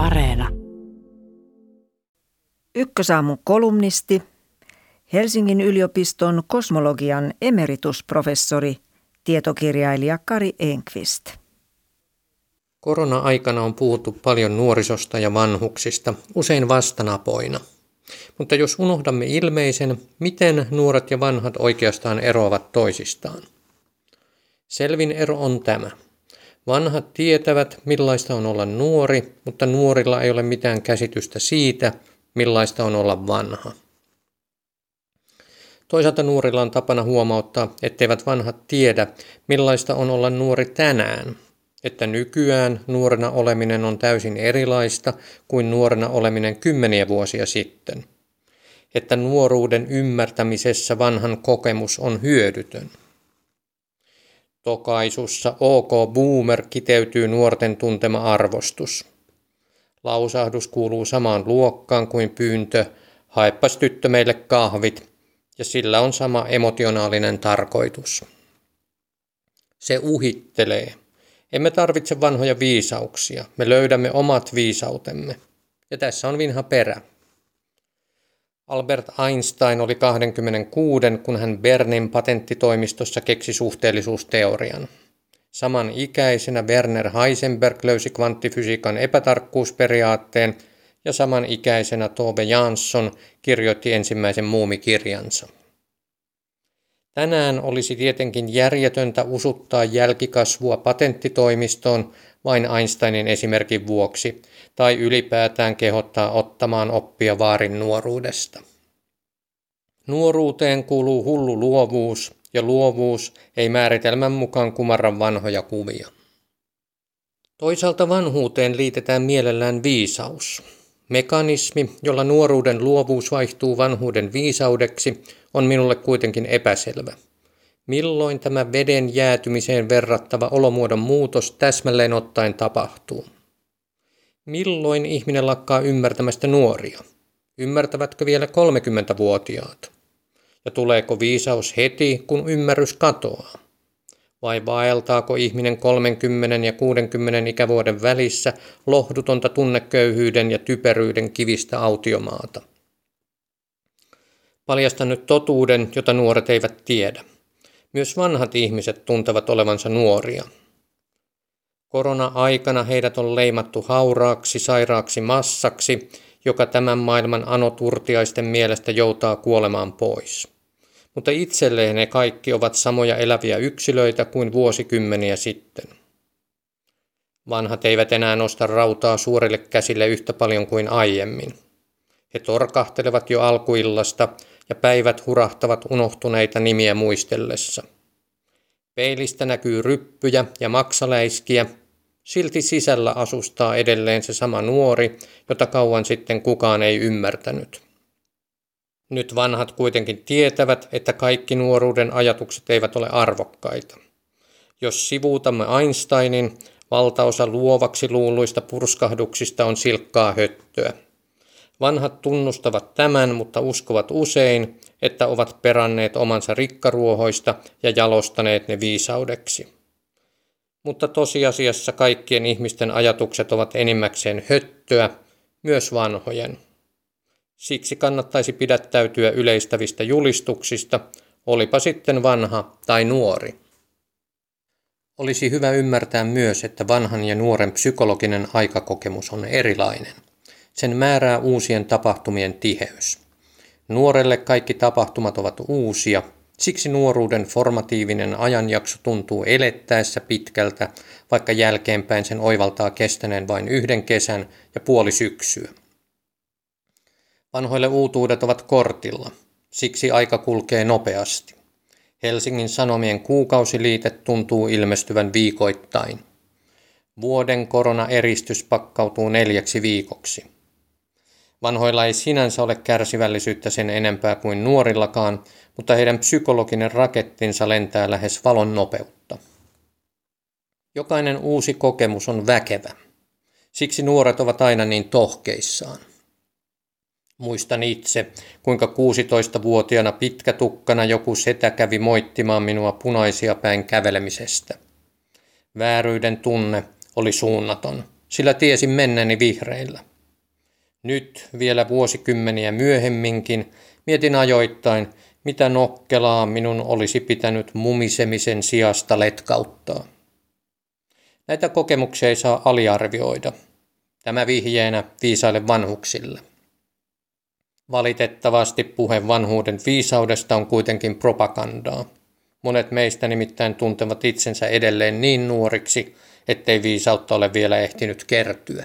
Areena. Ykkösaamun kolumnisti, Helsingin yliopiston kosmologian emeritusprofessori, tietokirjailija Kari Enqvist. Korona-aikana on puhuttu paljon nuorisosta ja vanhuksista, usein vastanapoina. Mutta jos unohdamme ilmeisen, miten nuoret ja vanhat oikeastaan eroavat toisistaan? Selvin ero on tämä. Vanhat tietävät, millaista on olla nuori, mutta nuorilla ei ole mitään käsitystä siitä, millaista on olla vanha. Toisaalta nuorilla on tapana huomauttaa, etteivät vanhat tiedä, millaista on olla nuori tänään, että nykyään nuorena oleminen on täysin erilaista kuin nuorena oleminen kymmeniä vuosia sitten, että nuoruuden ymmärtämisessä vanhan kokemus on hyödytön. Tokaisussa OK Boomer kiteytyy nuorten tuntema arvostus. Lausahdus kuuluu samaan luokkaan kuin pyyntö, haippas tyttö meille kahvit, ja sillä on sama emotionaalinen tarkoitus. Se uhittelee. Emme tarvitse vanhoja viisauksia, me löydämme omat viisautemme. Ja tässä on vinha perä. Albert Einstein oli 26, kun hän Bernin patenttitoimistossa keksi suhteellisuusteorian. Saman ikäisenä Werner Heisenberg löysi kvanttifysiikan epätarkkuusperiaatteen ja saman ikäisenä Tove Jansson kirjoitti ensimmäisen muumikirjansa. Tänään olisi tietenkin järjetöntä usuttaa jälkikasvua patenttitoimistoon vain Einsteinin esimerkin vuoksi, tai ylipäätään kehottaa ottamaan oppia vaarin nuoruudesta. Nuoruuteen kuuluu hullu luovuus, ja luovuus ei määritelmän mukaan kumarra vanhoja kuvia. Toisaalta vanhuuteen liitetään mielellään viisaus. Mekanismi, jolla nuoruuden luovuus vaihtuu vanhuuden viisaudeksi, on minulle kuitenkin epäselvä. Milloin tämä veden jäätymiseen verrattava olomuodon muutos täsmälleen ottaen tapahtuu? Milloin ihminen lakkaa ymmärtämästä nuoria? Ymmärtävätkö vielä 30-vuotiaat? Ja tuleeko viisaus heti, kun ymmärrys katoaa? Vai vaeltaako ihminen 30 ja 60 ikävuoden välissä lohdutonta tunneköyhyyden ja typeryyden kivistä autiomaata? Paljastan nyt totuuden, jota nuoret eivät tiedä. Myös vanhat ihmiset tuntevat olevansa nuoria. Korona-aikana heidät on leimattu hauraaksi, sairaaksi massaksi, joka tämän maailman anoturtiaisten mielestä joutaa kuolemaan pois. Mutta itselleen ne kaikki ovat samoja eläviä yksilöitä kuin vuosikymmeniä sitten. Vanhat eivät enää nosta rautaa suurille käsille yhtä paljon kuin aiemmin. He torkahtelevat jo alkuillasta ja päivät hurahtavat unohtuneita nimiä muistellessa. Peilistä näkyy ryppyjä ja maksaläiskiä, silti sisällä asustaa edelleen se sama nuori, jota kauan sitten kukaan ei ymmärtänyt. Nyt vanhat kuitenkin tietävät, että kaikki nuoruuden ajatukset eivät ole arvokkaita. Jos sivuutamme Einsteinin, valtaosa luovaksi luuluista purskahduksista on silkkaa höttöä. Vanhat tunnustavat tämän, mutta uskovat usein, että ovat peranneet omansa rikkaruohoista ja jalostaneet ne viisaudeksi. Mutta tosiasiassa kaikkien ihmisten ajatukset ovat enimmäkseen höttöä, myös vanhojen. Siksi kannattaisi pidättäytyä yleistävistä julistuksista, olipa sitten vanha tai nuori. Olisi hyvä ymmärtää myös, että vanhan ja nuoren psykologinen aikakokemus on erilainen. Sen määrää uusien tapahtumien tiheys. Nuorelle kaikki tapahtumat ovat uusia, siksi nuoruuden formatiivinen ajanjakso tuntuu elettäessä pitkältä, vaikka jälkeenpäin sen oivaltaa kestäneen vain yhden kesän ja puoli syksyä. Vanhoille uutuudet ovat kortilla, siksi aika kulkee nopeasti. Helsingin Sanomien kuukausiliite tuntuu ilmestyvän viikoittain. Vuoden koronaeristys pakkautuu neljäksi viikoksi. Vanhoilla ei sinänsä ole kärsivällisyyttä sen enempää kuin nuorillakaan, mutta heidän psykologinen rakettinsa lentää lähes valon nopeutta. Jokainen uusi kokemus on väkevä. Siksi nuoret ovat aina niin tohkeissaan. Muistan itse, kuinka 16-vuotiaana pitkätukkana joku setä kävi moittimaan minua punaisia päin kävelemisestä. Vääryyden tunne oli suunnaton. sillä tiesin mennäni vihreillä. Nyt vielä vuosikymmeniä myöhemminkin mietin ajoittain, mitä nokkelaa minun olisi pitänyt mumisemisen sijasta letkauttaa. Näitä kokemuksia ei saa aliarvioida. Tämä vihjeenä viisaille vanhuksille. Valitettavasti puhe vanhuuden viisaudesta on kuitenkin propagandaa. Monet meistä nimittäin tuntevat itsensä edelleen niin nuoriksi, ettei viisautta ole vielä ehtinyt kertyä.